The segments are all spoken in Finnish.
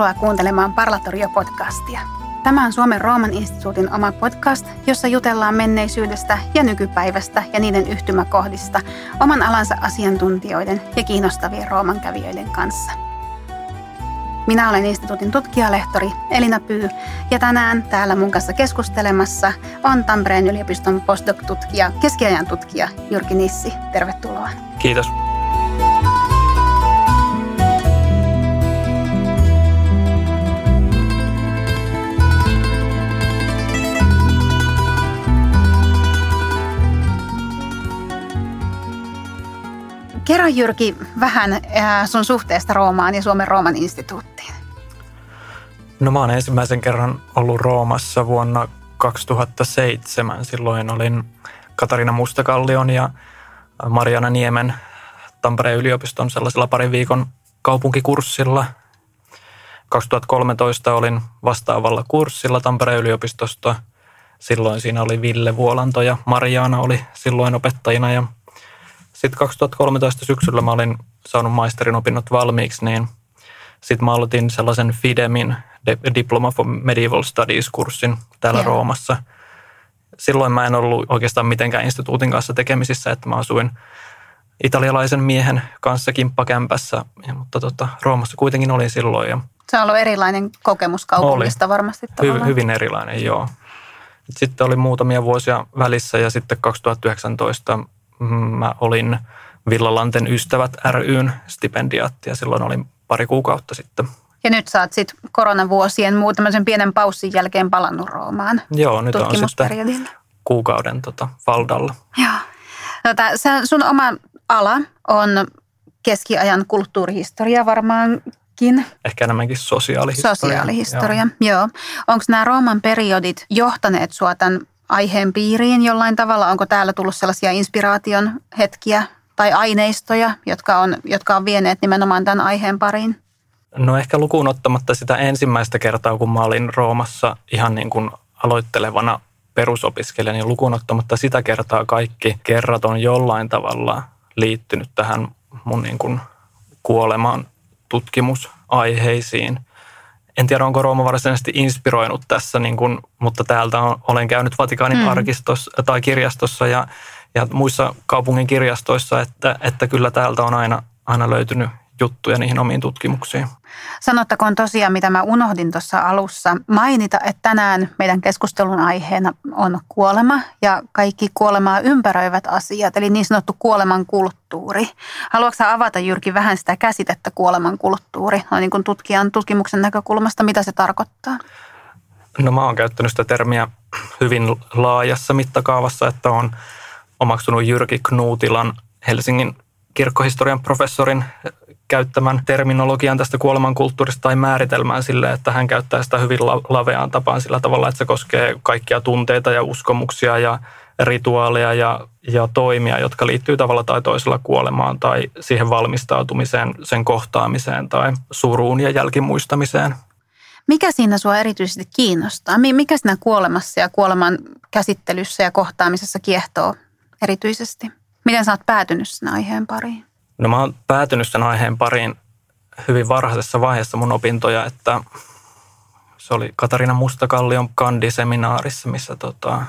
Tervetuloa kuuntelemaan Parlatorio-podcastia. Tämä on Suomen Rooman instituutin oma podcast, jossa jutellaan menneisyydestä ja nykypäivästä ja niiden yhtymäkohdista oman alansa asiantuntijoiden ja kiinnostavien Rooman kävijöiden kanssa. Minä olen instituutin tutkijalehtori Elina Pyy ja tänään täällä mun kanssa keskustelemassa on Tampereen yliopiston postdoc-tutkija, keskiajan tutkija Jyrki Nissi. Tervetuloa. Kiitos. Kerro Jyrki vähän äh, sun suhteesta Roomaan ja Suomen Rooman instituuttiin. No mä oon ensimmäisen kerran ollut Roomassa vuonna 2007. Silloin olin Katarina Mustakallion ja Mariana Niemen Tampereen yliopiston sellaisella parin viikon kaupunkikurssilla. 2013 olin vastaavalla kurssilla Tampereen yliopistosta. Silloin siinä oli Ville Vuolanto ja Mariana oli silloin opettajina ja – sitten 2013 syksyllä mä olin saanut maisterin opinnot valmiiksi, niin sitten mä aloitin sellaisen FIDEMin Diploma for Medieval Studies-kurssin täällä yeah. Roomassa. Silloin mä en ollut oikeastaan mitenkään instituutin kanssa tekemisissä, että mä asuin italialaisen miehen kanssa kimppakämpässä, mutta tota, Roomassa kuitenkin olin silloin. Ja Se on ollut erilainen kokemus kaupungista oli. varmasti Hy, hyvin erilainen, joo. Sitten oli muutamia vuosia välissä ja sitten 2019 mä olin Villalanten ystävät ryn stipendiaatti ja silloin olin pari kuukautta sitten. Ja nyt sä oot sitten koronavuosien muu tämmöisen pienen paussin jälkeen palannut Roomaan Joo, nyt on sitten kuukauden tota, Valdalla. Joo. Tota, sä, sun oma ala on keskiajan kulttuurihistoria varmaankin. Ehkä enemmänkin sosiaalihistoria. Sosiaalihistoria, joo. joo. Onko nämä Rooman periodit johtaneet sua tämän aiheen piiriin jollain tavalla? Onko täällä tullut sellaisia inspiraation hetkiä tai aineistoja, jotka on, jotka on vieneet nimenomaan tämän aiheen pariin? No ehkä lukuun ottamatta sitä ensimmäistä kertaa, kun mä olin Roomassa ihan niin kuin aloittelevana perusopiskelijana, niin lukuun ottamatta sitä kertaa kaikki kerrat on jollain tavalla liittynyt tähän mun niin kuin kuolemaan tutkimusaiheisiin – en tiedä, onko Rooma varsinaisesti inspiroinut tässä, niin kuin, mutta täältä on, olen käynyt Vatikaanin mm. arkistossa tai kirjastossa ja, ja muissa kaupungin kirjastoissa, että, että kyllä täältä on aina, aina löytynyt juttuja niihin omiin tutkimuksiin. Sanottakoon tosiaan, mitä mä unohdin tuossa alussa mainita, että tänään meidän keskustelun aiheena on kuolema ja kaikki kuolemaa ympäröivät asiat, eli niin sanottu kuoleman kulttuuri. Haluatko avata Jyrki vähän sitä käsitettä kuoleman kulttuuri, no niin kuin tutkijan tutkimuksen näkökulmasta, mitä se tarkoittaa? No mä oon käyttänyt sitä termiä hyvin laajassa mittakaavassa, että on omaksunut Jyrki Knuutilan Helsingin kirkkohistorian professorin käyttämän terminologian tästä kuolemankulttuurista tai määritelmään sille, että hän käyttää sitä hyvin laveaan tapaan sillä tavalla, että se koskee kaikkia tunteita ja uskomuksia ja rituaaleja ja, ja toimia, jotka liittyy tavalla tai toisella kuolemaan tai siihen valmistautumiseen, sen kohtaamiseen tai suruun ja jälkimuistamiseen. Mikä siinä sua erityisesti kiinnostaa? Mikä siinä kuolemassa ja kuoleman käsittelyssä ja kohtaamisessa kiehtoo erityisesti? Miten sä oot päätynyt sen aiheen pariin? No mä oon päätynyt sen aiheen pariin hyvin varhaisessa vaiheessa mun opintoja, että se oli Katariina Mustakallion kandiseminaarissa, missä tota,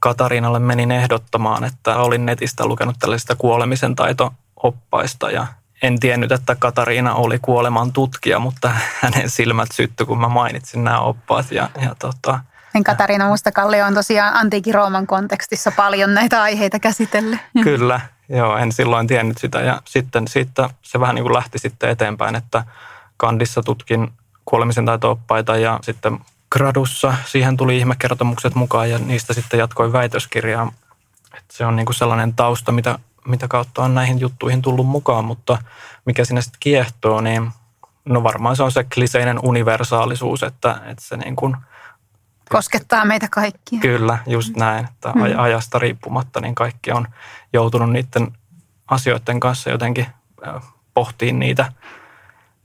Katariinalle menin ehdottamaan, että olin netistä lukenut tällaisista kuolemisen taito-oppaista ja en tiennyt, että Katariina oli kuoleman tutkija, mutta hänen silmät syttyi, kun mä mainitsin nämä oppaat. Ja, ja tota, niin Katariina Mustakallio on tosiaan antiikin Rooman kontekstissa paljon näitä aiheita käsitellyt. Kyllä, Joo, en silloin tiennyt sitä ja sitten siitä se vähän niin kuin lähti sitten eteenpäin, että kandissa tutkin kuolemisen taito-oppaita ja sitten gradussa siihen tuli ihmekertomukset mukaan ja niistä sitten jatkoin väitöskirjaa. Että se on niin kuin sellainen tausta, mitä, mitä kautta on näihin juttuihin tullut mukaan, mutta mikä sinne sitten kiehtoo, niin no varmaan se on se kliseinen universaalisuus, että, että se niin kuin – Koskettaa meitä kaikkia. Kyllä, just näin. Että mm. ajasta riippumatta niin kaikki on joutunut niiden asioiden kanssa jotenkin pohtiin niitä.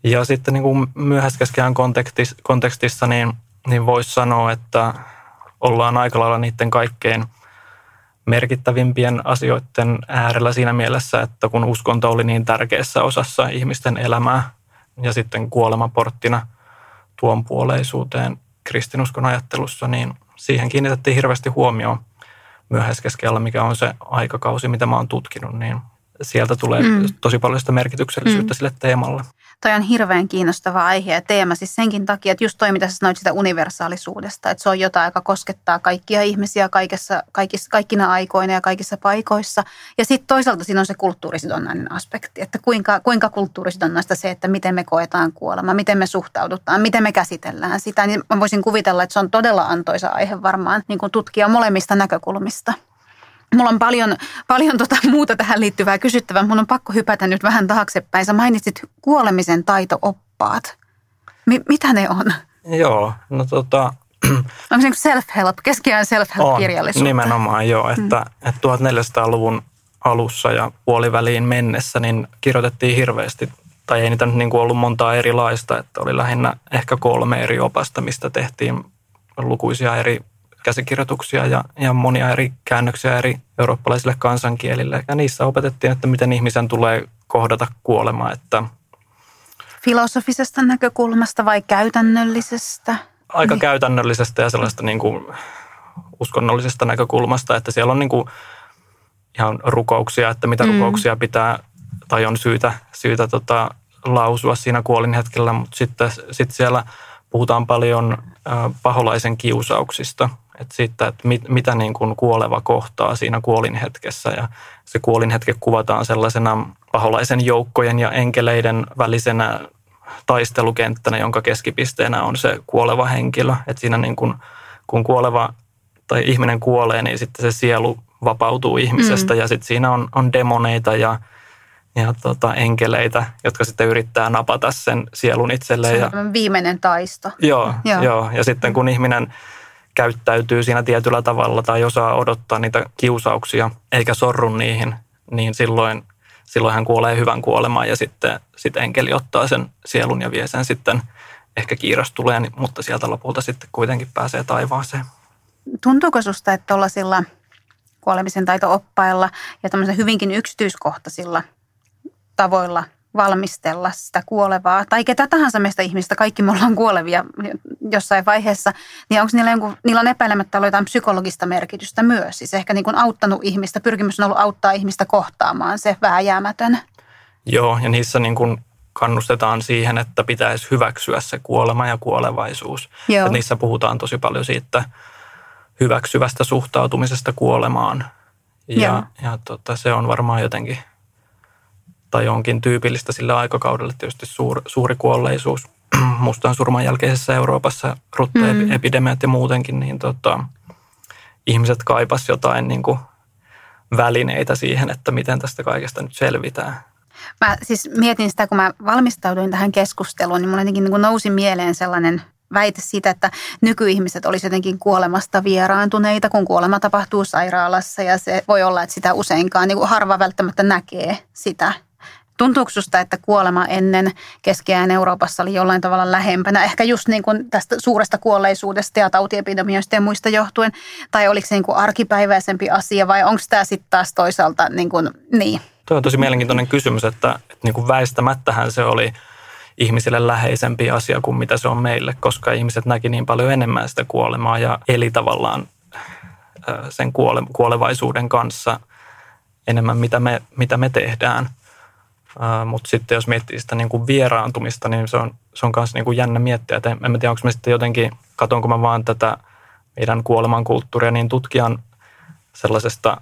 Ja sitten niin kuin myöhäiskeskiään kontekstissa, kontekstissa niin, niin voisi sanoa, että ollaan aika lailla niiden kaikkein merkittävimpien asioiden äärellä siinä mielessä, että kun uskonto oli niin tärkeässä osassa ihmisten elämää ja sitten kuolemaporttina tuonpuoleisuuteen kristinuskon ajattelussa, niin siihen kiinnitettiin hirveästi huomioon myöhäiskeskellä, mikä on se aikakausi, mitä mä oon tutkinut, niin sieltä tulee mm. tosi paljon sitä merkityksellisyyttä mm. sille teemalle. Toi on hirveän kiinnostava aihe ja teema siis senkin takia, että just toi, mitä sä sanoit sitä universaalisuudesta, että se on jotain, joka koskettaa kaikkia ihmisiä kaikessa, kaikissa, kaikkina aikoina ja kaikissa paikoissa. Ja sitten toisaalta siinä on se kulttuurisidonnainen aspekti, että kuinka, kuinka kulttuurisidonnaista se, että miten me koetaan kuolema, miten me suhtaudutaan, miten me käsitellään sitä. Niin mä voisin kuvitella, että se on todella antoisa aihe varmaan niin tutkia molemmista näkökulmista. Mulla on paljon, paljon tota muuta tähän liittyvää kysyttävää. Mun on pakko hypätä nyt vähän taaksepäin. Sä mainitsit kuolemisen taito-oppaat. Mi- mitä ne on? Joo, no tota... Onko se niin self-help, keskiajan self-help-kirjallisuutta? nimenomaan joo, että, mm. että 1400-luvun alussa ja puoliväliin mennessä niin kirjoitettiin hirveästi, tai ei niitä nyt niin kuin ollut montaa erilaista, että oli lähinnä ehkä kolme eri opasta, mistä tehtiin lukuisia eri käsikirjoituksia ja, ja monia eri käännöksiä eri eurooppalaisille kansankielille. Ja niissä opetettiin, että miten ihmisen tulee kohdata kuolema. Että Filosofisesta näkökulmasta vai käytännöllisestä? Aika niin. käytännöllisestä ja sellaista niin kuin uskonnollisesta näkökulmasta, että siellä on niin kuin ihan rukouksia, että mitä mm. rukouksia pitää tai on syytä, syytä tota, lausua siinä kuolin hetkellä, mutta sitten sit siellä puhutaan paljon paholaisen kiusauksista – että siitä, että mit, mitä niin kuin kuoleva kohtaa siinä kuolinhetkessä. Ja se kuolinhetke kuvataan sellaisena paholaisen joukkojen ja enkeleiden välisenä taistelukenttänä, jonka keskipisteenä on se kuoleva henkilö. Että siinä niin kuin, kun kuoleva tai ihminen kuolee, niin sitten se sielu vapautuu ihmisestä mm. ja sitten siinä on, on demoneita ja, ja tota, enkeleitä, jotka sitten yrittää napata sen sielun itselleen. Se on ja, viimeinen taisto. Joo, joo. joo, ja sitten kun ihminen käyttäytyy siinä tietyllä tavalla tai osaa odottaa niitä kiusauksia eikä sorru niihin, niin silloin, silloin hän kuolee hyvän kuolemaan ja sitten, sitten enkeli ottaa sen sielun ja vie sen sitten, ehkä kiiras tulee, niin, mutta sieltä lopulta sitten kuitenkin pääsee taivaaseen. Tuntuuko susta, että tuollaisilla kuolemisen taito-oppailla ja tämmöisen hyvinkin yksityiskohtaisilla tavoilla – valmistella sitä kuolevaa, tai ketä tahansa meistä ihmistä, kaikki me ollaan kuolevia jossain vaiheessa, niin onko niillä, jonkun, niillä on epäilemättä ollut jotain psykologista merkitystä myös. Siis ehkä niin kuin auttanut ihmistä, pyrkimys on ollut auttaa ihmistä kohtaamaan se vääjäämätön. Joo, ja niissä niin kuin kannustetaan siihen, että pitäisi hyväksyä se kuolema ja kuolevaisuus. Joo. Ja niissä puhutaan tosi paljon siitä hyväksyvästä suhtautumisesta kuolemaan. Ja, ja tota, se on varmaan jotenkin – tai onkin tyypillistä sillä aikakaudelle tietysti suur, suuri kuolleisuus mustan surman jälkeisessä Euroopassa, ruttoepidemiat mm. ja muutenkin, niin tota, ihmiset kaipas jotain niin kuin välineitä siihen, että miten tästä kaikesta nyt selvitään. Mä siis mietin sitä, kun mä valmistauduin tähän keskusteluun, niin mulla jotenkin niin nousi mieleen sellainen väite siitä, että nykyihmiset olisivat jotenkin kuolemasta vieraantuneita, kun kuolema tapahtuu sairaalassa ja se voi olla, että sitä useinkaan niin kuin harva välttämättä näkee sitä Tuntuuko susta, että kuolema ennen keskiään Euroopassa oli jollain tavalla lähempänä, ehkä just niin kuin tästä suuresta kuolleisuudesta ja tautiepidemioista ja muista johtuen, tai oliko se niin kuin arkipäiväisempi asia vai onko tämä sitten taas toisaalta niin kuin, niin? Tuo on tosi mielenkiintoinen kysymys, että, että niin kuin väistämättähän se oli ihmisille läheisempi asia kuin mitä se on meille, koska ihmiset näki niin paljon enemmän sitä kuolemaa ja eli tavallaan sen kuole, kuolevaisuuden kanssa enemmän, mitä me, mitä me tehdään – mutta sitten jos miettii sitä niin kuin vieraantumista, niin se on, se on myös niin kuin jännä miettiä. Että en, en tiedä, onko mä sitten jotenkin, katsonko mä vaan tätä meidän kuolemankulttuuria niin tutkijan sellaisesta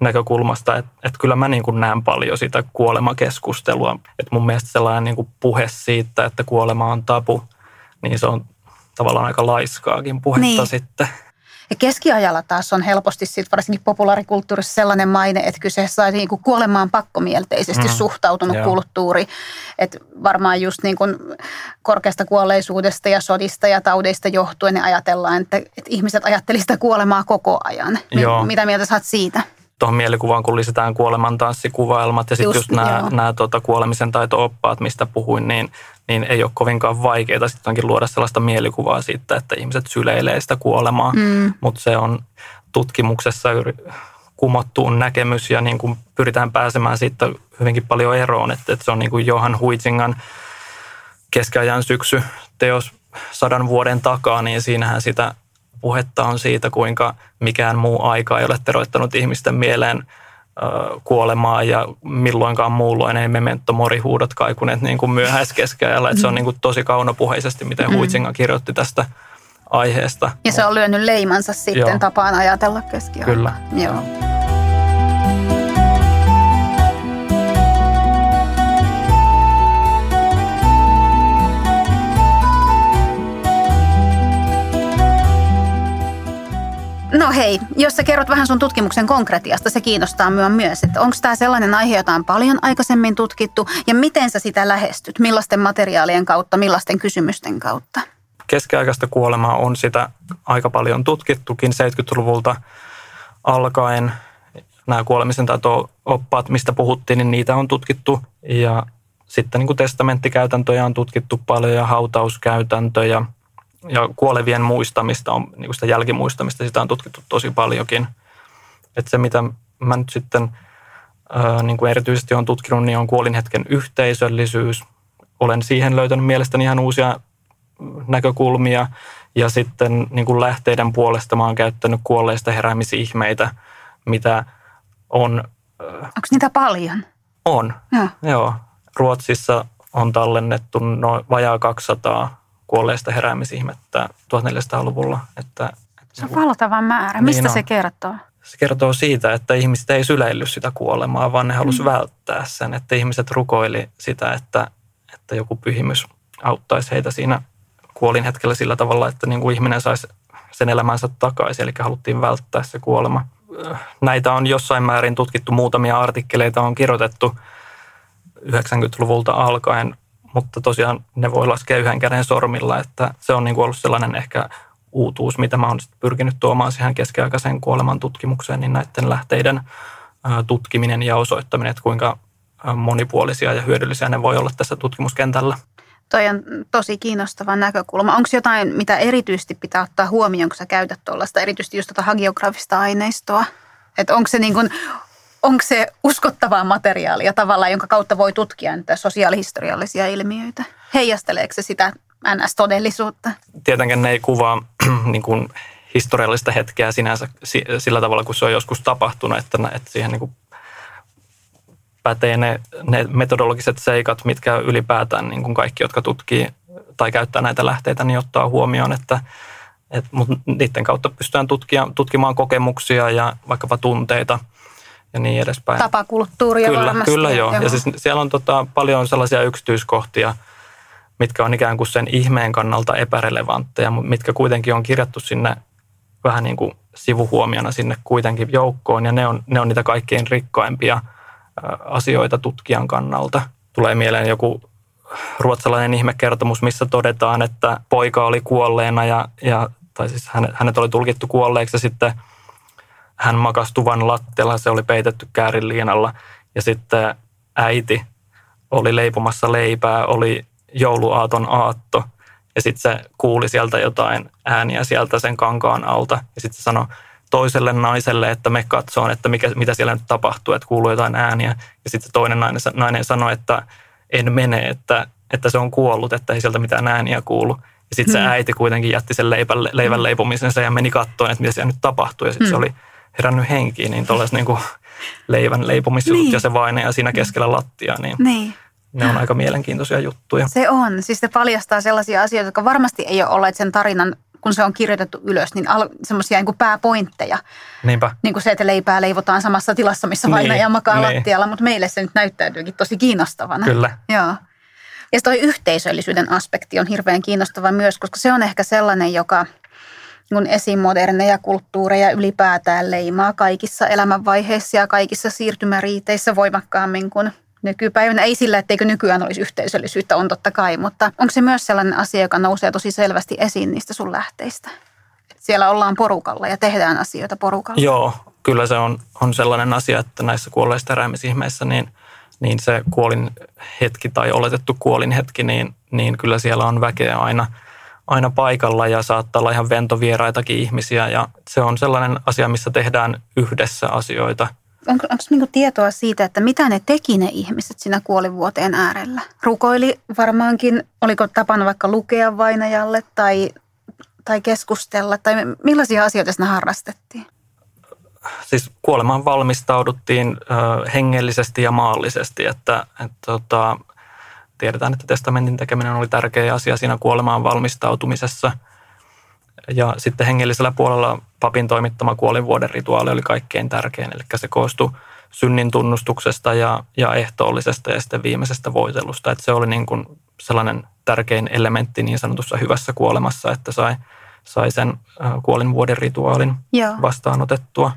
näkökulmasta, että, että kyllä mä niin kuin näen paljon sitä kuolemakeskustelua. Että mun mielestä sellainen niin kuin puhe siitä, että kuolema on tapu, niin se on tavallaan aika laiskaakin puhetta niin. sitten. Ja keskiajalla taas on helposti sit varsinkin populaarikulttuurissa sellainen maine, että kyseessä on niin kuin kuolemaan pakkomielteisesti mm. suhtautunut Joo. kulttuuri. Että varmaan just niin kuin korkeasta kuolleisuudesta ja sodista ja taudeista johtuen niin ajatellaan, että, että ihmiset ajattelivat sitä kuolemaa koko ajan. Joo. Mitä mieltä saat siitä? tuohon mielikuvaan, kun lisätään kuolemantanssikuvaelmat ja sitten just, just nämä, nämä tuota, kuolemisen taito-oppaat, mistä puhuin, niin, niin ei ole kovinkaan vaikeaa sitten luoda sellaista mielikuvaa siitä, että ihmiset syleilee sitä kuolemaa, mm. mutta se on tutkimuksessa kumottuun näkemys ja niin kuin pyritään pääsemään siitä hyvinkin paljon eroon, että, että se on niin kuin Johan Huitzingan keskiajan syksy teos sadan vuoden takaa, niin siinähän sitä puhetta on siitä, kuinka mikään muu aika ei ole teroittanut ihmisten mieleen kuolemaa ja milloinkaan muulloin ei memento mori huudot kaikuneet niin kuin myöhäiskeskeajalla. Että se on niin kuin tosi kaunopuheisesti, miten mm. Huitsinga kirjoitti tästä aiheesta. Ja se on lyönyt leimansa sitten Joo. tapaan ajatella keskiaikaa. Kyllä. Joo. No hei, jos sä kerrot vähän sun tutkimuksen konkretiasta, se kiinnostaa myö myös. Että onko tämä sellainen aihe, jota on paljon aikaisemmin tutkittu ja miten sä sitä lähestyt? Millaisten materiaalien kautta, millaisten kysymysten kautta? Keskiaikaista kuolemaa on sitä aika paljon tutkittukin 70-luvulta alkaen. Nämä kuolemisen oppaat, mistä puhuttiin, niin niitä on tutkittu. Ja sitten niin kuin testamenttikäytäntöjä on tutkittu paljon ja hautauskäytäntöjä – ja kuolevien muistamista, on, niin kuin sitä jälkimuistamista, sitä on tutkittu tosi paljonkin. Että se, mitä mä nyt sitten ää, niin kuin erityisesti on tutkinut, niin on kuolinhetken yhteisöllisyys. Olen siihen löytänyt mielestäni ihan uusia näkökulmia. Ja sitten niin kuin lähteiden puolesta mä oon käyttänyt kuolleista heräämisihmeitä, mitä on... Onko niitä paljon? On, ja. joo. Ruotsissa on tallennettu noin vajaa 200 kuolleista heräämisihmettä 1400-luvulla. Että, että se on valtava määrä. Mistä niin se kertoo? Se kertoo siitä, että ihmiset ei syleillyt sitä kuolemaa, vaan ne halusi mm. välttää sen. Että ihmiset rukoili sitä, että, että joku pyhimys auttaisi heitä siinä kuolin hetkellä sillä tavalla, että niin kuin ihminen saisi sen elämänsä takaisin, eli haluttiin välttää se kuolema. Näitä on jossain määrin tutkittu, muutamia artikkeleita on kirjoitettu 90-luvulta alkaen mutta tosiaan ne voi laskea yhden käden sormilla, että se on niin kuin ollut sellainen ehkä uutuus, mitä mä oon pyrkinyt tuomaan siihen keskiaikaisen kuoleman tutkimukseen, niin näiden lähteiden tutkiminen ja osoittaminen, että kuinka monipuolisia ja hyödyllisiä ne voi olla tässä tutkimuskentällä. Toi on tosi kiinnostava näkökulma. Onko jotain, mitä erityisesti pitää ottaa huomioon, kun sä käytät tuollaista, erityisesti just tuota hagiografista aineistoa? Että onko se niin kuin, onko se uskottavaa materiaalia tavallaan, jonka kautta voi tutkia niitä sosiaalihistoriallisia ilmiöitä? Heijasteleeko se sitä NS-todellisuutta? Tietenkin ne ei kuvaa niin kuin historiallista hetkeä sinänsä sillä tavalla, kun se on joskus tapahtunut, että, että siihen niin kuin pätee ne, ne metodologiset seikat, mitkä ylipäätään niin kuin kaikki, jotka tutkii tai käyttää näitä lähteitä, niin ottaa huomioon, että et, mutta niiden kautta pystytään tutkia, tutkimaan kokemuksia ja vaikkapa tunteita – ja niin edespäin. Tapakulttuuria kyllä, varmasti. Kyllä joo. joo. Ja siis siellä on tota, paljon sellaisia yksityiskohtia, mitkä on ikään kuin sen ihmeen kannalta epärelevantteja, mutta mitkä kuitenkin on kirjattu sinne vähän niin kuin sivuhuomiona sinne kuitenkin joukkoon. Ja ne on, ne on niitä kaikkein rikkaimpia asioita tutkijan kannalta. Tulee mieleen joku ruotsalainen ihmekertomus, missä todetaan, että poika oli kuolleena ja, ja tai siis hänet, hänet oli tulkittu kuolleeksi ja sitten – hän makasi tuvan lattialla, se oli peitetty käärinliinalla ja sitten äiti oli leipomassa leipää, oli jouluaaton aatto ja sitten se kuuli sieltä jotain ääniä sieltä sen kankaan alta ja sitten se sanoi toiselle naiselle, että me katsoon, että mikä, mitä siellä nyt tapahtuu, että kuuluu jotain ääniä. Ja sitten toinen nainen, nainen sanoi, että en mene, että, että se on kuollut, että ei sieltä mitään ääniä kuulu. Ja sitten hmm. se äiti kuitenkin jätti sen leivän, leivän hmm. leipomisensa ja meni katsoen, että mitä siellä nyt tapahtuu. Ja sitten hmm. se oli herännyt henkiin, niin tuollaiset niin leivän leipomisjutut niin. ja se vaine ja siinä keskellä lattia, niin, niin. ne on aika mielenkiintoisia juttuja. Se on. Siis se paljastaa sellaisia asioita, jotka varmasti ei ole olleet sen tarinan kun se on kirjoitettu ylös, niin al- semmoisia niin pääpointteja. Niinpä. Niin kuin se, että leipää leivotaan samassa tilassa, missä vainaja niin, makaa niin. lattialla, mutta meille se nyt näyttäytyykin tosi kiinnostavana. Kyllä. Joo. Ja toi yhteisöllisyyden aspekti on hirveän kiinnostava myös, koska se on ehkä sellainen, joka – kun esimoderneja kulttuureja ylipäätään leimaa kaikissa elämänvaiheissa ja kaikissa siirtymäriiteissä voimakkaammin kuin nykypäivänä. Ei sillä, etteikö nykyään olisi yhteisöllisyyttä, on totta kai, mutta onko se myös sellainen asia, joka nousee tosi selvästi esiin niistä sun lähteistä? Siellä ollaan porukalla ja tehdään asioita porukalla. Joo, kyllä se on, on sellainen asia, että näissä kuolleista heräämisihmeissä niin, niin se kuolin hetki tai oletettu kuolin hetki, niin, niin kyllä siellä on väkeä aina – aina paikalla ja saattaa olla ihan ventovieraitakin ihmisiä ja se on sellainen asia, missä tehdään yhdessä asioita. onko, onko niinku tietoa siitä, että mitä ne teki ne ihmiset siinä kuolivuoteen äärellä? Rukoili varmaankin, oliko tapana vaikka lukea vainajalle tai, tai keskustella, tai millaisia asioita siinä harrastettiin? Siis kuolemaan valmistauduttiin ö, hengellisesti ja maallisesti, että, että tota, tiedetään, että testamentin tekeminen oli tärkeä asia siinä kuolemaan valmistautumisessa – ja sitten hengellisellä puolella papin toimittama kuolinvuoden rituaali oli kaikkein tärkein, eli se koostui synnin tunnustuksesta ja, ja ehtoollisesta ja sitten viimeisestä voitelusta. Että se oli niin kuin sellainen tärkein elementti niin sanotussa hyvässä kuolemassa, että sai, sai sen kuolinvuoden rituaalin Joo. vastaanotettua.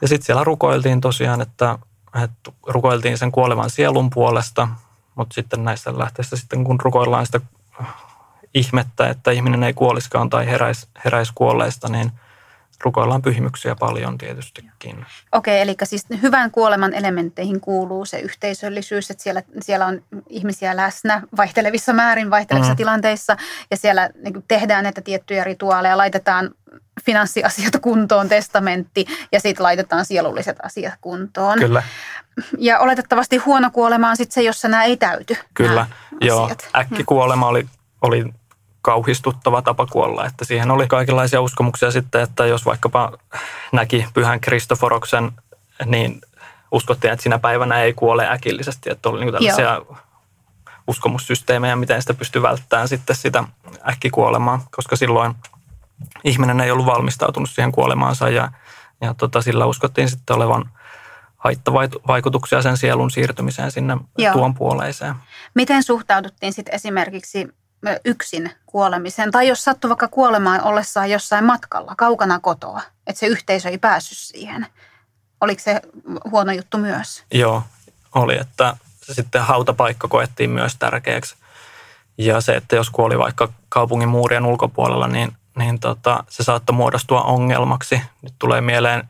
Ja sitten siellä rukoiltiin tosiaan, että, että rukoiltiin sen kuolevan sielun puolesta, mutta sitten näissä lähteissä sitten kun rukoillaan sitä ihmettä, että ihminen ei kuoliskaan tai heräisi heräis kuolleista, niin rukoillaan pyhimyksiä paljon tietystikin. Okei, eli siis hyvän kuoleman elementteihin kuuluu se yhteisöllisyys, että siellä, siellä on ihmisiä läsnä vaihtelevissa määrin, vaihtelevissa mm. tilanteissa, ja siellä niin tehdään näitä tiettyjä rituaaleja, laitetaan finanssiasiat kuntoon, testamentti, ja sitten laitetaan sielulliset asiat kuntoon. Kyllä. Ja oletettavasti huono kuolema on sitten se, jossa nämä ei täyty. Kyllä, joo. Äkkikuolema oli, oli kauhistuttava tapa kuolla. Että siihen oli kaikenlaisia uskomuksia sitten, että jos vaikkapa näki pyhän Kristoforoksen, niin uskottiin, että sinä päivänä ei kuole äkillisesti. Että oli niin tällaisia Joo. uskomussysteemejä, miten sitä pystyy välttämään sitten sitä äkkikuolemaa, koska silloin ihminen ei ollut valmistautunut siihen kuolemaansa ja, ja tota, sillä uskottiin sitten olevan haittavaikutuksia sen sielun siirtymiseen sinne Joo. tuon puoleiseen. Miten suhtauduttiin sitten esimerkiksi yksin kuolemiseen. Tai jos sattuu vaikka kuolemaan ollessaan jossain matkalla, kaukana kotoa, että se yhteisö ei päässyt siihen. Oliko se huono juttu myös? Joo, oli, että sitten hautapaikka koettiin myös tärkeäksi. Ja se, että jos kuoli vaikka kaupungin muurien ulkopuolella, niin, niin tota, se saattoi muodostua ongelmaksi. Nyt tulee mieleen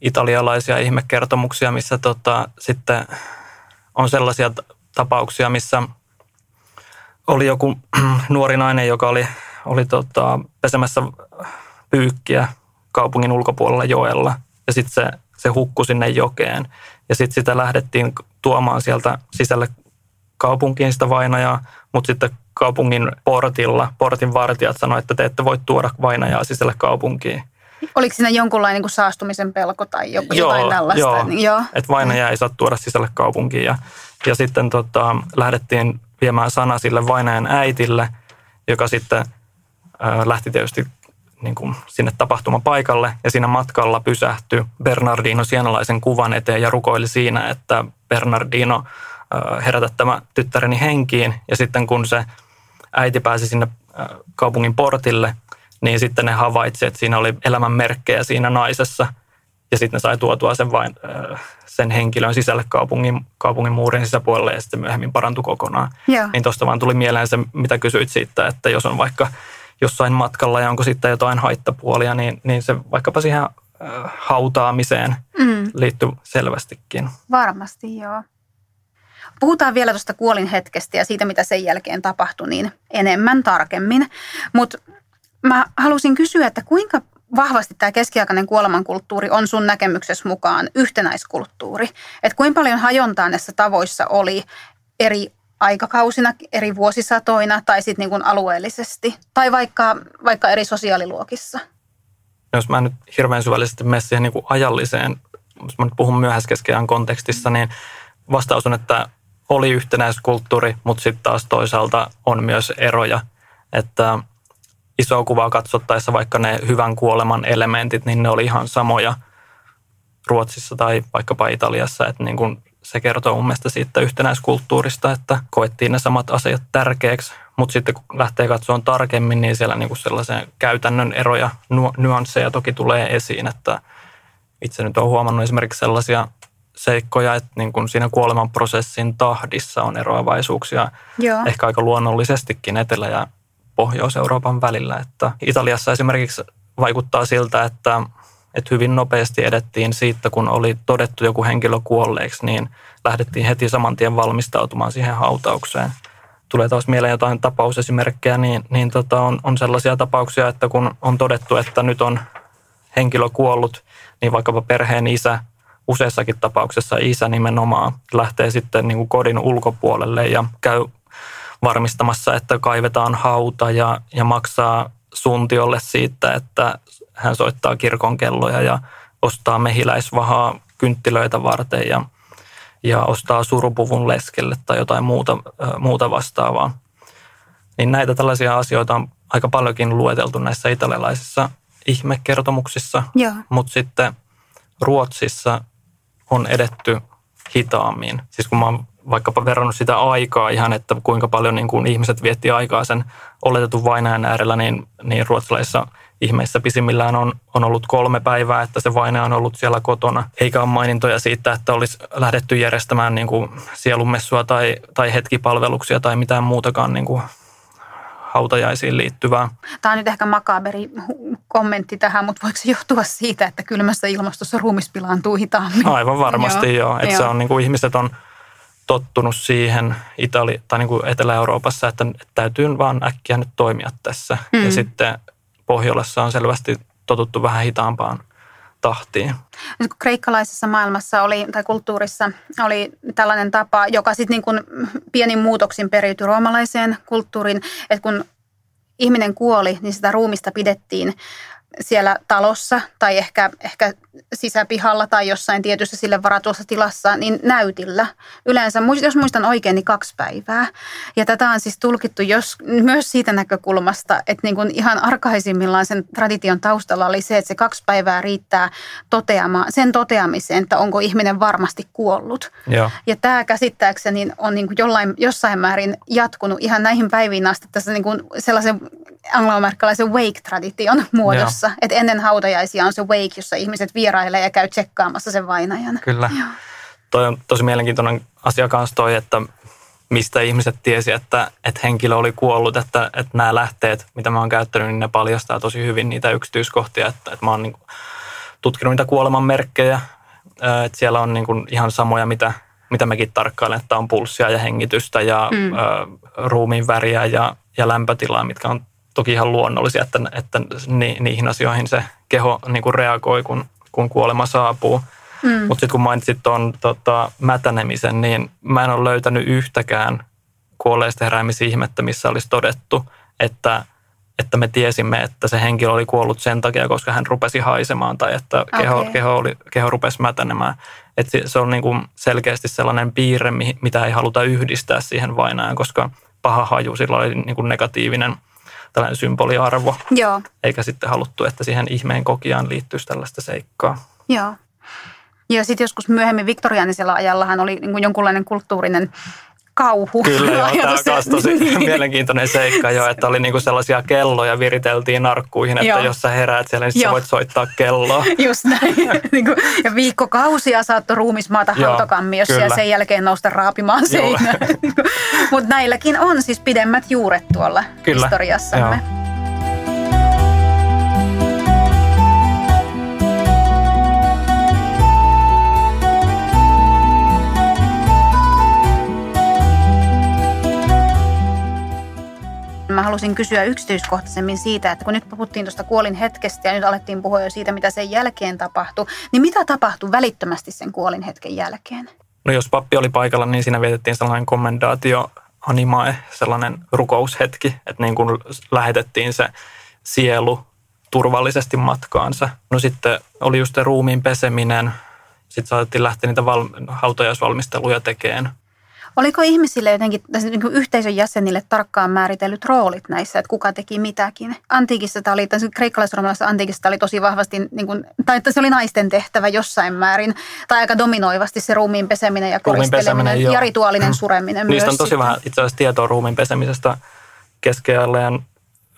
italialaisia ihmekertomuksia, missä tota, sitten on sellaisia tapauksia, missä – oli joku nuori nainen, joka oli, oli tota, pesemässä pyykkiä kaupungin ulkopuolella joella. Ja sitten se, se hukkui sinne jokeen. Ja sitten sitä lähdettiin tuomaan sieltä sisälle kaupunkiin sitä vainajaa, mutta sitten kaupungin portilla, portin vartijat sanoivat, että te ette voi tuoda vainajaa sisälle kaupunkiin. Oliko siinä jonkunlainen niin saastumisen pelko tai joku, joo, jotain tällaista? Joo, niin, joo. että vainaja ei saa tuoda sisälle kaupunkiin. Ja, ja sitten tota, lähdettiin viemään sana sille vainajan äitille, joka sitten lähti tietysti niin kuin sinne tapahtumapaikalle ja siinä matkalla pysähtyi Bernardino sienalaisen kuvan eteen ja rukoili siinä, että Bernardino herätä tämä tyttäreni henkiin. Ja sitten kun se äiti pääsi sinne kaupungin portille, niin sitten ne havaitsi, että siinä oli elämän merkkejä siinä naisessa. Ja sitten ne sai tuotua sen vain sen henkilön sisälle kaupungin, kaupungin muurin sisäpuolelle ja sitten myöhemmin parantui kokonaan. Joo. Niin tuosta vaan tuli mieleen se, mitä kysyit siitä, että jos on vaikka jossain matkalla ja onko sitten jotain haittapuolia, niin, niin se vaikkapa siihen äh, hautaamiseen mm. liittyy selvästikin. Varmasti, joo. Puhutaan vielä tuosta kuolin hetkestä ja siitä, mitä sen jälkeen tapahtui, niin enemmän tarkemmin. Mutta mä halusin kysyä, että kuinka vahvasti tämä keskiaikainen kuolemankulttuuri on sun näkemyksessä mukaan yhtenäiskulttuuri? Että kuinka paljon hajontaa näissä tavoissa oli eri aikakausina, eri vuosisatoina tai sitten niin alueellisesti tai vaikka, vaikka eri sosiaaliluokissa? Jos mä nyt hirveän syvällisesti menen siihen niin kuin ajalliseen, jos mä nyt puhun myöhäiskeskiajan kontekstissa, niin vastaus on, että oli yhtenäiskulttuuri, mutta sitten taas toisaalta on myös eroja. Että isoa kuvaa katsottaessa vaikka ne hyvän kuoleman elementit, niin ne oli ihan samoja Ruotsissa tai vaikkapa Italiassa. Että niin kuin se kertoo mun mielestä siitä yhtenäiskulttuurista, että koettiin ne samat asiat tärkeäksi. Mutta sitten kun lähtee katsomaan tarkemmin, niin siellä niin kuin sellaisen käytännön eroja, nyansseja toki tulee esiin. Että itse nyt olen huomannut esimerkiksi sellaisia seikkoja, että niin kuin siinä kuolemanprosessin tahdissa on eroavaisuuksia Joo. ehkä aika luonnollisestikin Etelä- ja Pohjois-Euroopan välillä. Että Italiassa esimerkiksi vaikuttaa siltä, että, että hyvin nopeasti edettiin siitä, kun oli todettu joku henkilö kuolleeksi, niin lähdettiin heti saman tien valmistautumaan siihen hautaukseen. Tulee taas mieleen jotain tapausesimerkkejä, niin, niin tota on, on sellaisia tapauksia, että kun on todettu, että nyt on henkilö kuollut, niin vaikkapa perheen isä useassakin tapauksessa isä nimenomaan lähtee sitten niin kuin kodin ulkopuolelle ja käy varmistamassa, että kaivetaan hauta ja, ja maksaa suntiolle siitä, että hän soittaa kirkon kelloja ja ostaa mehiläisvahaa kynttilöitä varten ja, ja ostaa surupuvun leskelle tai jotain muuta, muuta vastaavaa. Niin näitä tällaisia asioita on aika paljonkin lueteltu näissä italialaisissa ihmekertomuksissa, mutta sitten Ruotsissa on edetty hitaammin. Siis kun mä oon vaikkapa verrannut sitä aikaa ihan, että kuinka paljon niin kuin ihmiset vietti aikaa sen oletetun vainajan äärellä, niin, niin ruotsalaisissa ihmeissä pisimmillään on, on ollut kolme päivää, että se vainaja on ollut siellä kotona. Eikä ole mainintoja siitä, että olisi lähdetty järjestämään niin kuin sielunmessua tai, tai hetkipalveluksia tai mitään muutakaan niin kuin hautajaisiin liittyvää. Tämä on nyt ehkä makaberi kommentti tähän, mutta voiko se johtua siitä, että kylmässä ilmastossa ruumis pilaantuu hitaammin? Aivan varmasti joo. joo. Että se on niin kuin ihmiset on tottunut siihen Itali, tai niin kuin Etelä-Euroopassa, että, että täytyy vaan äkkiä nyt toimia tässä. Mm. Ja sitten Pohjolassa on selvästi totuttu vähän hitaampaan tahtiin. Kun kreikkalaisessa maailmassa oli, tai kulttuurissa oli tällainen tapa, joka sitten niin kuin pienin muutoksin periytyi roomalaiseen kulttuuriin, että kun ihminen kuoli, niin sitä ruumista pidettiin siellä talossa tai ehkä, ehkä sisäpihalla tai jossain tietyssä sille varatussa tilassa, niin näytillä. Yleensä, jos muistan oikein, niin kaksi päivää. Ja tätä on siis tulkittu jos, myös siitä näkökulmasta, että niin kuin ihan arkaisimmillaan sen tradition taustalla oli se, että se kaksi päivää riittää toteamaan, sen toteamiseen, että onko ihminen varmasti kuollut. Joo. Ja tämä käsittääkseni on niin kuin jollain, jossain määrin jatkunut ihan näihin päiviin asti tässä niin kuin sellaisen angloamerikkalaisen wake-tradition muodossa. Että ennen hautajaisia on se wake, jossa ihmiset vierailee ja käy tsekkaamassa sen vainajan. Kyllä. Joo. Toi on tosi mielenkiintoinen asia kanssa toi, että mistä ihmiset tiesi, että, että henkilö oli kuollut, että, että nämä lähteet, mitä mä oon käyttänyt, niin ne paljastaa tosi hyvin niitä yksityiskohtia, että, että mä oon niin kuin tutkinut niitä kuoleman merkkejä, että siellä on niin kuin ihan samoja, mitä, mitä mekin tarkkailen, että on pulssia ja hengitystä ja mm. ä, ruumiin väriä ja, ja lämpötilaa, mitkä on toki ihan luonnollisia, että, että ni, niihin asioihin se keho niin kuin reagoi, kun, kun kuolema saapuu. Mm. Mutta sitten kun mainitsit tuon tota, mätänemisen, niin mä en ole löytänyt yhtäkään kuolleista heräämisihmettä, missä olisi todettu, että, että me tiesimme, että se henkilö oli kuollut sen takia, koska hän rupesi haisemaan tai että okay. keho, keho, oli, keho rupesi mätänemään. Et se on niin kuin selkeästi sellainen piirre, mitä ei haluta yhdistää siihen vainaan, koska paha haju sillä oli niin kuin negatiivinen – tällainen symboliarvo. Joo. Eikä sitten haluttu, että siihen ihmeen kokijaan liittyisi tällaista seikkaa. Joo. Ja sitten joskus myöhemmin viktoriaanisella ajallahan oli niin kuin jonkunlainen kulttuurinen kauhu. Kyllä joo, tämä on tosi mielenkiintoinen seikka jo, että oli niinku sellaisia kelloja viriteltiin arkkuihin, että joo. jos sä heräät siellä, niin sä voit soittaa kelloa. Just näin. Niinku, ja viikkokausia saattoi ruumismaata hautakammi, ja sen jälkeen nousta raapimaan seinään. Mutta näilläkin on siis pidemmät juuret tuolla Kyllä. historiassamme. Joo. Mä halusin kysyä yksityiskohtaisemmin siitä, että kun nyt puhuttiin tuosta kuolin hetkestä ja nyt alettiin puhua jo siitä, mitä sen jälkeen tapahtui, niin mitä tapahtui välittömästi sen kuolin hetken jälkeen? No jos pappi oli paikalla, niin siinä vietettiin sellainen kommendaatio animae, sellainen rukoushetki, että niin kuin lähetettiin se sielu turvallisesti matkaansa. No sitten oli just se ruumiin peseminen, sitten saatettiin lähteä niitä val- hautajaisvalmisteluja tekemään. Oliko ihmisille jotenkin, tässä niin kuin yhteisön jäsenille tarkkaan määritellyt roolit näissä, että kuka teki mitäkin? Antiikissa tämä oli, kreikkalaisroomalaisessa antiikissa oli tosi vahvasti, niin kuin, tai että se oli naisten tehtävä jossain määrin, tai aika dominoivasti se ruumiin peseminen ja koristeleminen ja rituaalinen sureminen Niistä myös. on tosi sitten. vähän itse asiassa tietoa ruumiin pesemisestä keskiajalleen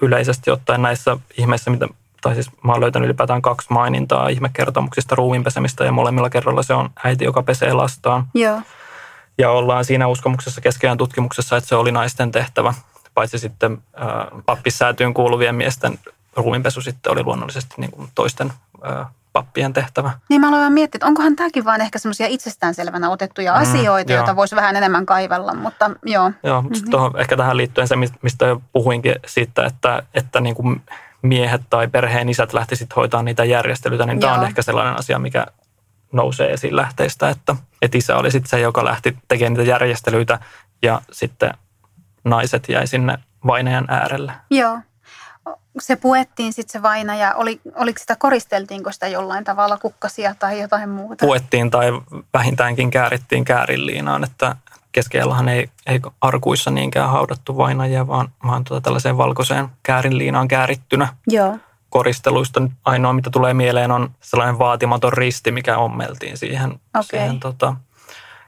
yleisesti ottaen näissä ihmeissä, mitä tai siis mä oon löytänyt ylipäätään kaksi mainintaa ihmekertomuksista ruumiinpesemistä ja molemmilla kerralla se on äiti, joka pesee lastaan. Joo. Ja ollaan siinä uskomuksessa keskeään tutkimuksessa, että se oli naisten tehtävä, paitsi sitten äh, pappissäätyyn kuuluvien miesten ruuminpesu sitten oli luonnollisesti niin kuin toisten äh, pappien tehtävä. Niin mä aloin miettiä, että onkohan tämäkin vaan ehkä semmoisia itsestäänselvänä otettuja mm, asioita, joita voisi vähän enemmän kaivella, mutta joo. Joo, mutta mm-hmm. tuohon, ehkä tähän liittyen se, mistä jo puhuinkin siitä, että, että niin kuin miehet tai perheen isät lähtisivät hoitaa niitä järjestelyitä, niin joo. tämä on ehkä sellainen asia, mikä nousee esiin lähteistä, että, että isä oli sitten se, joka lähti tekemään niitä järjestelyitä ja sitten naiset jäi sinne vainajan äärelle. Joo. Se puettiin sitten se vainaja. Oli, oliko sitä, koristeltiinko sitä jollain tavalla kukkasia tai jotain muuta? Puettiin tai vähintäänkin käärittiin käärinliinaan, että keskellähän ei, ei arkuissa niinkään haudattu vainajia, vaan, vaan tuota tällaiseen valkoiseen käärinliinaan käärittynä. Joo. Koristeluista nyt ainoa, mitä tulee mieleen, on sellainen vaatimaton risti, mikä ommeltiin siihen, Okei. siihen tota,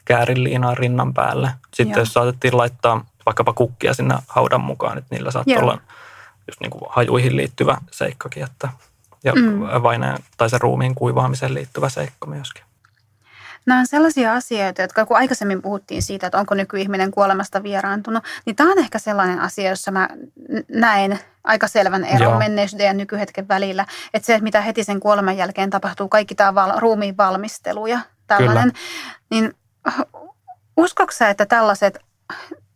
käärinliinaan rinnan päälle. Sitten Joo. jos saatettiin laittaa vaikkapa kukkia sinne haudan mukaan, että niillä saattoi Joo. olla just niin kuin hajuihin liittyvä seikkakin, että, ja Mm. mm. vainajan tai sen ruumiin kuivaamiseen liittyvä seikka myöskin. Nämä on sellaisia asioita, jotka kun aikaisemmin puhuttiin siitä, että onko nykyihminen kuolemasta vieraantunut, niin tämä on ehkä sellainen asia, jossa mä näen aika selvän eron Joo. menneisyyden ja nykyhetken välillä. Että se, että mitä heti sen kuoleman jälkeen tapahtuu, kaikki tämä val- ruumiin valmistelu ja tällainen, niin uskoksa, sä, että tällaiset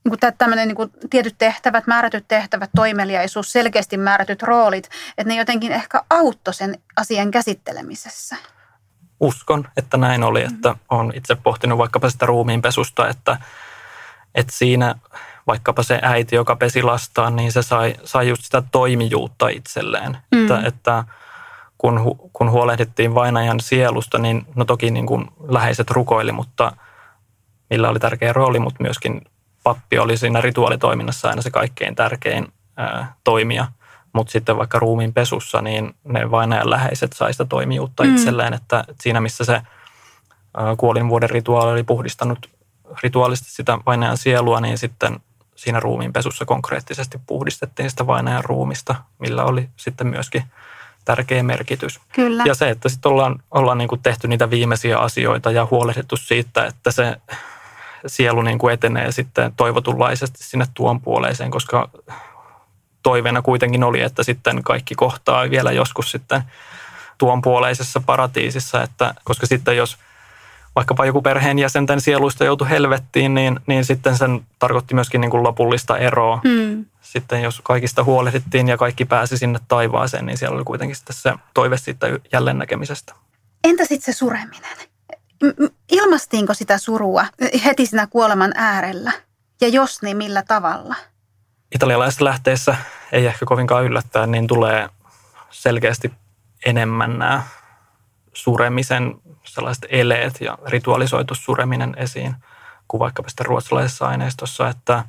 niin kuin tämmöinen niin kuin tietyt tehtävät, määrätyt tehtävät, toimeliaisuus, selkeästi määrätyt roolit, että ne jotenkin ehkä auttoi sen asian käsittelemisessä. Uskon, että näin oli, että olen itse pohtinut vaikkapa sitä ruumiinpesusta, että, että siinä vaikkapa se äiti, joka pesi lastaan, niin se sai, sai just sitä toimijuutta itselleen. Mm. Että, että kun, hu- kun huolehdittiin vainajan sielusta, niin no toki niin kuin läheiset rukoili, mutta millä oli tärkeä rooli, mutta myöskin pappi oli siinä rituaalitoiminnassa aina se kaikkein tärkein ää, toimija. Mutta sitten vaikka ruumiin pesussa, niin ne vainajan läheiset sai sitä toimijuutta Mm. itselleen, että siinä missä se kuolinvuoden rituaali oli puhdistanut rituaalisesti sitä vainajan sielua, niin sitten siinä ruumiin pesussa konkreettisesti puhdistettiin sitä vainajan ruumista, millä oli sitten myöskin tärkeä merkitys. Kyllä. Ja se, että sitten ollaan, ollaan niin kuin tehty niitä viimeisiä asioita ja huolehdittu siitä, että se sielu niin kuin etenee sitten toivotunlaisesti sinne tuon puoleiseen, koska toiveena kuitenkin oli, että sitten kaikki kohtaa vielä joskus sitten tuon puoleisessa paratiisissa, että koska sitten jos vaikkapa joku perheenjäsenten sieluista joutui helvettiin, niin, niin sitten sen tarkoitti myöskin niin kuin lopullista eroa. Mm. Sitten jos kaikista huolehdittiin ja kaikki pääsi sinne taivaaseen, niin siellä oli kuitenkin sitten se toive siitä jälleen näkemisestä. Entä sitten se sureminen? Ilmastiinko sitä surua heti siinä kuoleman äärellä? Ja jos niin, millä tavalla? Italialaisessa lähteessä ei ehkä kovinkaan yllättää, niin tulee selkeästi enemmän nämä suremisen sellaiset eleet ja ritualisoitu sureminen esiin kuin vaikkapa sitten ruotsalaisessa aineistossa, että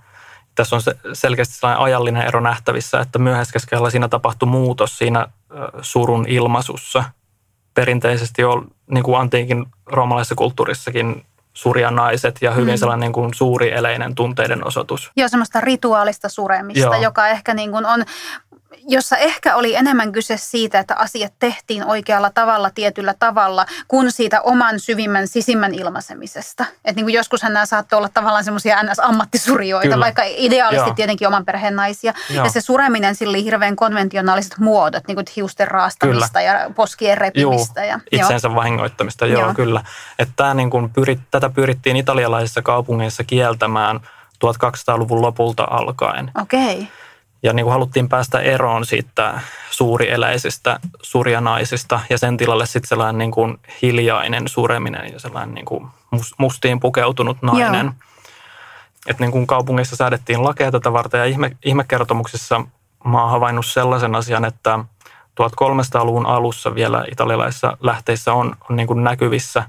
tässä on se selkeästi sellainen ajallinen ero nähtävissä, että myöhäiskeskellä siinä tapahtui muutos siinä surun ilmaisussa. Perinteisesti on niin kuin antiikin roomalaisessa kulttuurissakin surja naiset ja hyvin Mm. sellainen niin kuin suuri eleinen tunteiden osoitus. Jo semmoista rituaalista suremista, Joo. joka ehkä niin kuin on, jossa ehkä oli enemmän kyse siitä, että asiat tehtiin oikealla tavalla, tietyllä tavalla, kuin siitä oman syvimmän, sisimmän ilmaisemisesta. Että niin kuin joskushan nämä saattoi olla tavallaan semmoisia NS-ammattisurjoita, Kyllä. vaikka ideaalisesti Joo. tietenkin oman perheen naisia. Joo. Ja se sureminen sillä oli hirveän konventionaaliset muodot, niin kuin hiusten raastamista ja poskien repimistä. ja, itsensä vahingoittamista, joo, Joo. kyllä. Että tämä niin kuin pyrit, tätä pyrittiin italialaisissa kaupungeissa kieltämään 1200-luvun lopulta alkaen. Okei. Ja niin kuin haluttiin päästä eroon siitä suurieläisistä surjanaisista ja sen tilalle sitten sellainen niin kuin hiljainen sureminen ja sellainen niin kuin mus- mustiin pukeutunut nainen. Joo. Että niin kuin kaupungeissa säädettiin lakeja tätä varten ja ihme, ihmekertomuksissa mä oon havainnut sellaisen asian, että 1300-luvun alussa vielä italialaisissa lähteissä on, on niin kuin näkyvissä,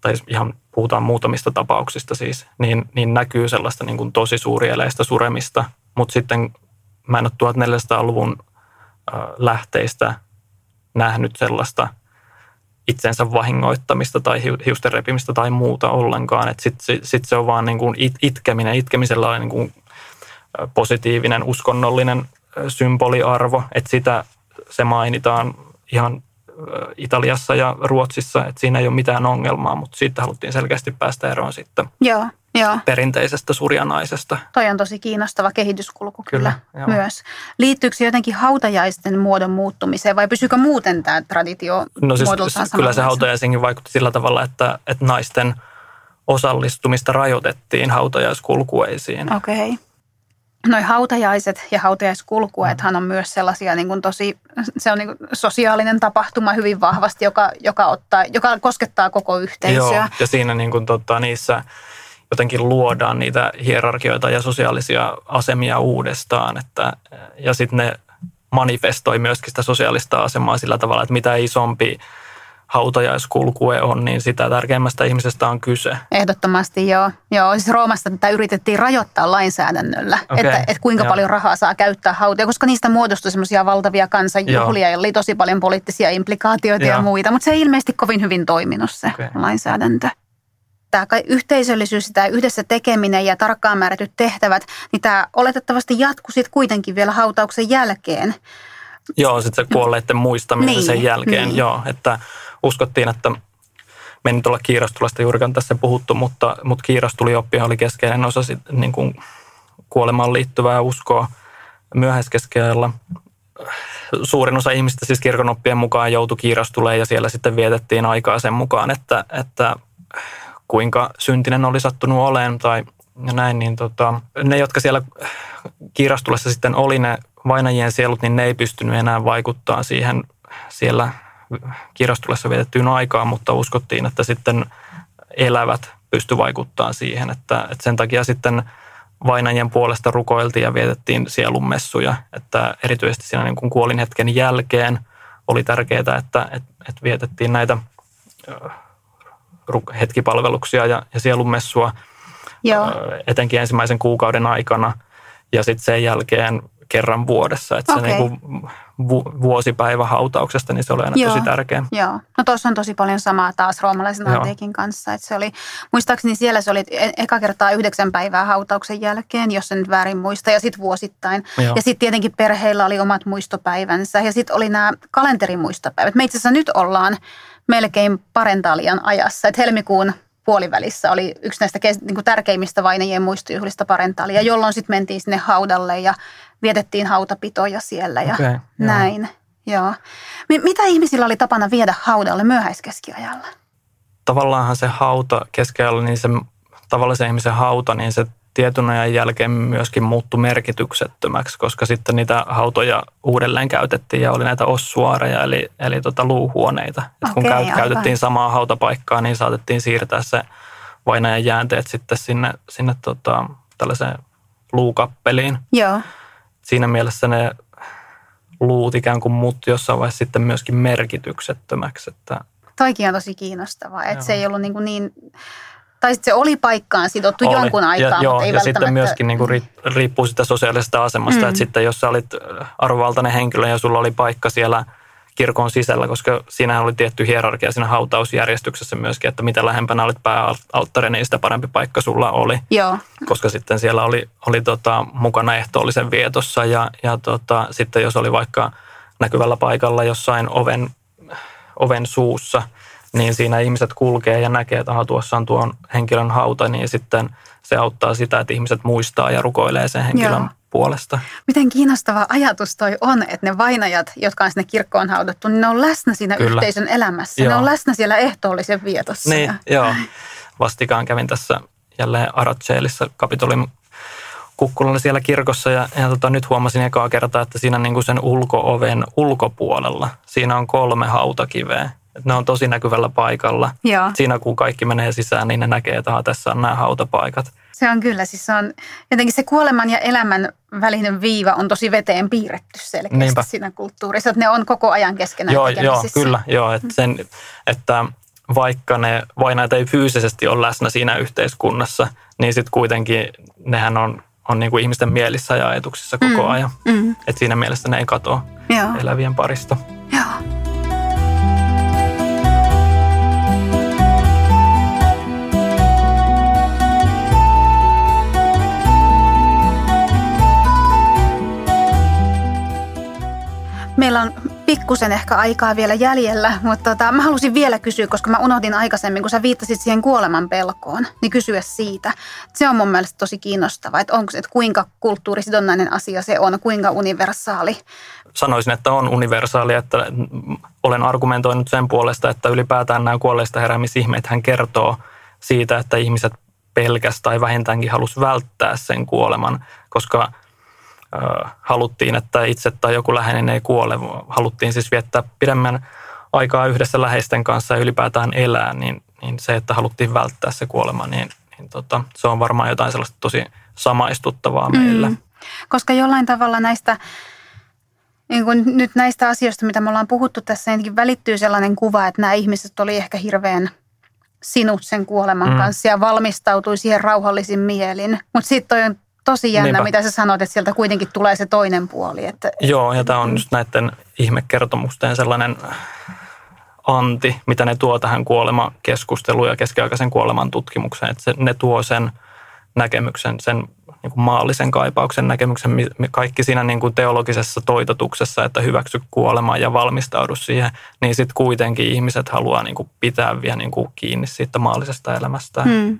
tai ihan puhutaan muutamista tapauksista siis, niin, niin näkyy sellaista niin kuin tosi suurieleistä suremista, mutta sitten mä en ole 1400-luvun ö, lähteistä nähnyt sellaista itsensä vahingoittamista tai hiu- hiusten repimistä tai muuta ollenkaan. Sitten sit, se on vaan niin kuin it, itkeminen. Itkemisellä on niin kuin positiivinen, uskonnollinen symboliarvo, että sitä se mainitaan ihan Italiassa ja Ruotsissa, että siinä ei ole mitään ongelmaa, mutta siitä haluttiin selkeästi päästä eroon sitten Joo, joo. perinteisestä surjanaisesta. Toi on tosi kiinnostava kehityskulku kyllä, Kyllä, myös. Liittyykö se jotenkin hautajaisten muodon muuttumiseen vai pysyykö muuten tämä traditio No siis kyllä se hautajaisenkin vaikutti sillä tavalla, että, että naisten osallistumista rajoitettiin hautajaiskulkueisiin. Okei. noi hautajaiset ja hautajaiskulkuethan on myös sellaisia niin kuin tosi, se on niin kuin sosiaalinen tapahtuma hyvin vahvasti, joka, joka, ottaa, joka koskettaa koko yhteisöä. Joo, ja siinä niin kuin, tota, niissä jotenkin luodaan niitä hierarkioita ja sosiaalisia asemia uudestaan. Että, ja sitten ne manifestoi myöskin sitä sosiaalista asemaa sillä tavalla, että mitä isompi hautajaiskulkue on, niin sitä tärkeimmästä ihmisestä on kyse. Ehdottomasti joo. joo. Siis Roomassa tätä yritettiin rajoittaa lainsäädännöllä, okay. että, että kuinka joo. paljon rahaa saa käyttää hautoja, koska niistä muodostui semmoisia valtavia kansanjuhlia ja oli tosi paljon poliittisia implikaatioita joo. ja muita, mutta se ei ilmeisesti kovin hyvin toiminut se okay. lainsäädäntö tämä yhteisöllisyys, tämä yhdessä tekeminen ja tarkkaan määrätyt tehtävät, niin tämä oletettavasti jatkuu sitten kuitenkin vielä hautauksen jälkeen. Joo, sitten se kuolleiden muistaminen niin, sen jälkeen, niin. joo, että uskottiin, että me ei nyt olla kiirastulesta juurikaan tässä puhuttu, mutta, mutta kiirastulioppia oli keskeinen osa sit, niin kuin kuolemaan liittyvää uskoa myöhäiskeskiajalla. Suurin osa ihmistä siis kirkonoppien mukaan joutui kiirastuleen ja siellä sitten vietettiin aikaa sen mukaan, että, että kuinka syntinen oli sattunut oleen tai näin, niin tota, ne, jotka siellä kiirastulessa sitten oli ne vainajien sielut, niin ne ei pystynyt enää vaikuttaa siihen siellä kirastulessa vietettyyn aikaan, mutta uskottiin, että sitten elävät pysty vaikuttaa siihen, että, että sen takia sitten vainajien puolesta rukoiltiin ja vietettiin sielunmessuja, että erityisesti siinä niin kuin kuolin hetken jälkeen oli tärkeää, että, että, että vietettiin näitä hetkipalveluksia ja, ja sielunmessua Joo. etenkin ensimmäisen kuukauden aikana ja sitten sen jälkeen kerran vuodessa. Että okay. se niin vu- vuosipäivä hautauksesta, niin se oli aina Joo. tosi tärkeä. Joo. No tuossa on tosi paljon samaa taas roomalaisen antiikin kanssa. Että se oli, muistaakseni siellä se oli e- eka kertaa yhdeksän päivää hautauksen jälkeen, jos en nyt väärin muista, ja sitten vuosittain. Joo. Ja sitten tietenkin perheillä oli omat muistopäivänsä, ja sitten oli nämä kalenterimuistopäivät. Me itse asiassa nyt ollaan melkein parentaalian ajassa, että helmikuun puolivälissä oli yksi näistä niin kuin tärkeimmistä vainajien muistojuhlista parentaalia, jolloin sitten mentiin sinne haudalle ja vietettiin hautapitoja siellä ja okay, näin. Joo. Joo. Mitä ihmisillä oli tapana viedä haudalle myöhäiskeskiajalla? Tavallaanhan se hauta keskiajalla, niin se tavallisen ihmisen hauta, niin se tietyn ajan jälkeen myöskin muuttui merkityksettömäksi, koska sitten niitä hautoja uudelleen käytettiin ja oli näitä ossuaareja, eli, eli tota luuhuoneita. Okay, kun käy, käytettiin samaa hautapaikkaa, niin saatettiin siirtää se vainajan jäänteet sitten sinne, sinne tota, tällaiseen luukappeliin. Joo. Siinä mielessä ne luut ikään kuin muuttui jossain vaiheessa sitten myöskin merkityksettömäksi. Että Toikin on tosi kiinnostavaa, että se ei ollut niin, niin tai sitten se oli paikkaan sidottu oli. jonkun aikaa, ja, mutta joo, ei ja sitten myöskin niin kuin riippuu sitä sosiaalisesta asemasta, mm. että sitten jos sä olit arvovaltainen henkilö ja sulla oli paikka siellä kirkon sisällä, koska siinä oli tietty hierarkia siinä hautausjärjestyksessä myöskin, että mitä lähempänä olit pääalttari, niin sitä parempi paikka sulla oli. Joo. Koska sitten siellä oli, oli tota, mukana ehtoollisen vietossa ja, ja tota, sitten jos oli vaikka näkyvällä paikalla jossain oven, oven suussa – niin siinä ihmiset kulkee ja näkee, että aha, tuossa on tuon henkilön hauta, niin sitten se auttaa sitä, että ihmiset muistaa ja rukoilee sen henkilön Joo. puolesta. Miten kiinnostava ajatus toi on, että ne vainajat, jotka on sinne kirkkoon haudattu, niin ne on läsnä siinä Kyllä. yhteisön elämässä. Joo. Ne on läsnä siellä ehtoollisen vietossa. Niin, ja... joo. Vastikaan kävin tässä jälleen Aratseelissa kapitolin kukkulalla siellä kirkossa ja, ja tota, nyt huomasin ekaa kertaa, että siinä niin kuin sen ulkooven ulkopuolella, siinä on kolme hautakiveä että ne on tosi näkyvällä paikalla. Joo. Siinä kun kaikki menee sisään, niin ne näkee, että tässä on nämä hautapaikat. Se on kyllä, siis se on jotenkin se kuoleman ja elämän välinen viiva on tosi veteen piirretty selkeästi Niinpä. siinä kulttuurissa, että ne on koko ajan keskenään Joo, joo kyllä, joo, että, sen, että vaikka ne vainajat ei fyysisesti ole läsnä siinä yhteiskunnassa, niin sitten kuitenkin nehän on, on niin kuin ihmisten mielissä ja ajatuksissa koko mm, ajan. Mm. Että siinä mielessä ne ei katoa Joo. elävien parista. Joo. Meillä on pikkusen ehkä aikaa vielä jäljellä, mutta tota, mä halusin vielä kysyä, koska mä unohdin aikaisemmin, kun sä viittasit siihen kuoleman pelkoon, niin kysyä siitä. Se on mun mielestä tosi kiinnostavaa, että, onko, että kuinka kulttuurisidonnainen asia se on, kuinka universaali. Sanoisin, että on universaali, että olen argumentoinut sen puolesta, että ylipäätään nämä kuolleista heräämisihmeet hän kertoo siitä, että ihmiset pelkästään tai vähintäänkin halus välttää sen kuoleman, koska – haluttiin, että itse tai joku läheinen ei kuole. Haluttiin siis viettää pidemmän aikaa yhdessä läheisten kanssa ja ylipäätään elää, niin, niin se, että haluttiin välttää se kuolema, niin, niin tota, se on varmaan jotain sellaista tosi samaistuttavaa meillä. Mm. Koska jollain tavalla näistä, niin kuin nyt näistä asioista, mitä me ollaan puhuttu tässä, niin välittyy sellainen kuva, että nämä ihmiset oli ehkä hirveän sinut sen kuoleman mm. kanssa ja valmistautui siihen rauhallisin mielin. Mutta sitten on tosi jännä, Niinpä. mitä sä sanoit, että sieltä kuitenkin tulee se toinen puoli. Että... Joo, ja tämä on just näiden ihmekertomusten sellainen anti, mitä ne tuo tähän kuolemakeskusteluun ja keskiaikaisen kuoleman tutkimukseen. Että se, ne tuo sen näkemyksen, sen niin kuin maallisen kaipauksen näkemyksen, kaikki siinä niin kuin teologisessa toitotuksessa, että hyväksy kuolemaa ja valmistaudu siihen, niin sitten kuitenkin ihmiset haluaa niin kuin pitää vielä niin kuin kiinni siitä maallisesta elämästä. Hmm.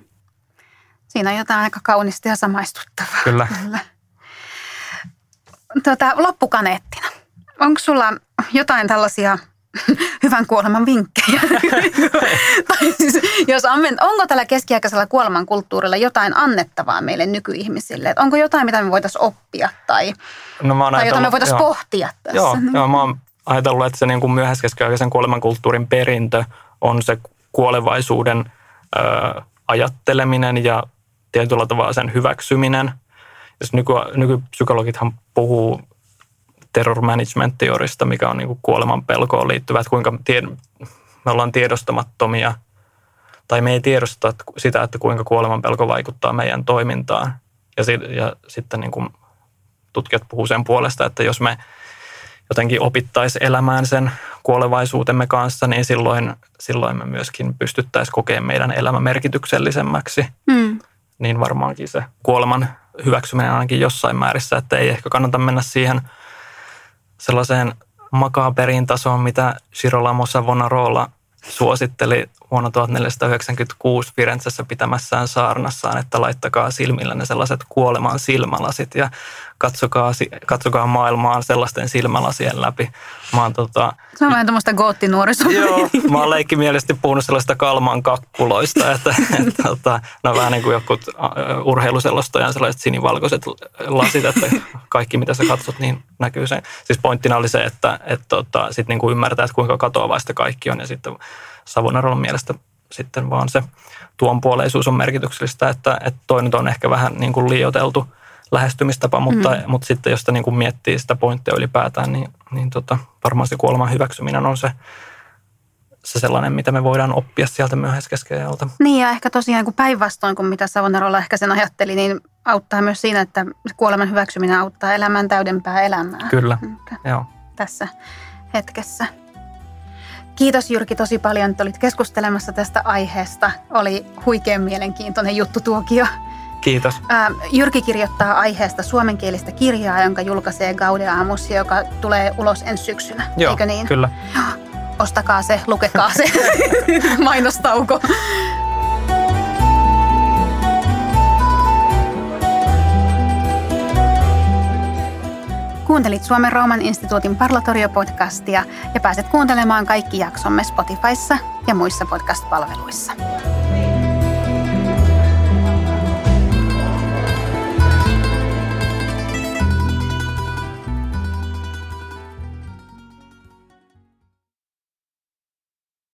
Siinä on jotain aika kaunista ja samaistuttavaa. Kyllä. Kyllä. Tota, loppukaneettina. Onko sulla jotain tällaisia hyvän kuoleman vinkkejä. tai siis, jos ammen, onko tällä keskiaikaisella kuoleman kulttuurilla jotain annettavaa meille nykyihmisille? Et onko jotain, mitä me voitaisiin oppia tai, no, mä tai jota me voitaisiin pohtia tässä? Joo, joo, mä oon ajatellut, että se niin kuin myöhäiskeskiaikaisen kuolemankulttuurin perintö on se kuolevaisuuden ö, ajatteleminen ja tietyllä tavalla sen hyväksyminen. Jos nyky, nykypsykologithan puhuu terror management teorista, mikä on niin kuin kuoleman pelkoon liittyvä, että kuinka tie, me ollaan tiedostamattomia tai me ei tiedosta sitä, että kuinka kuoleman pelko vaikuttaa meidän toimintaan. Ja, ja sitten niin kuin tutkijat puhuu sen puolesta, että jos me jotenkin opittaisiin elämään sen kuolevaisuutemme kanssa, niin silloin, silloin me myöskin pystyttäisiin kokemaan meidän elämä merkityksellisemmäksi. Mm. Niin varmaankin se kuoleman hyväksyminen ainakin jossain määrissä, että ei ehkä kannata mennä siihen – sellaiseen makaaperin tasoon, mitä Shirolamo Savonarola suositteli vuonna 1496 Firenzessä pitämässään saarnassaan, että laittakaa silmillä ne sellaiset kuoleman silmälasit ja katsokaa, katsokaa maailmaa sellaisten silmälasien läpi. Mä oon, tota, se on vähän tämmöistä goottinuorisoa. Joo, mä oon leikkimielisesti puhunut sellaista kalman kakkuloista, että, että tota, no vähän niin kuin jotkut urheiluselostajan sellaiset sinivalkoiset lasit, että kaikki mitä sä katsot, niin näkyy se. Siis pointtina oli se, että, että tota, sit niin kuin ymmärtää, että kuinka katoavaista kaikki on ja sitten Savonarolan mielestä sitten vaan se tuonpuoleisuus on merkityksellistä, että, että toinen on ehkä vähän niin kuin liioteltu lähestymistapa, mutta, mm. mutta sitten jos sitä niin kuin miettii sitä pointtia ylipäätään, niin, niin tota, varmaan se kuoleman hyväksyminen on se, se sellainen, mitä me voidaan oppia sieltä myöhäiskeskeajalta. Niin ja ehkä tosiaan kun päinvastoin kuin mitä Savonarolla ehkä sen ajatteli, niin auttaa myös siinä, että kuoleman hyväksyminen auttaa elämään täydempää elämää. Kyllä, joo. Tässä hetkessä. Kiitos Jyrki tosi paljon, että olit keskustelemassa tästä aiheesta. Oli huikean mielenkiintoinen juttu tuokio. Kiitos. Jyrki kirjoittaa aiheesta suomenkielistä kirjaa, jonka julkaisee Gaudeamus, joka tulee ulos ensi syksynä. Joo, Eikö niin? kyllä. Ostakaa se, lukekaa se. Mainostauko. Kuuntelit Suomen Rooman instituutin Parlatorio-podcastia ja pääset kuuntelemaan kaikki jaksomme Spotifyssa ja muissa podcast-palveluissa.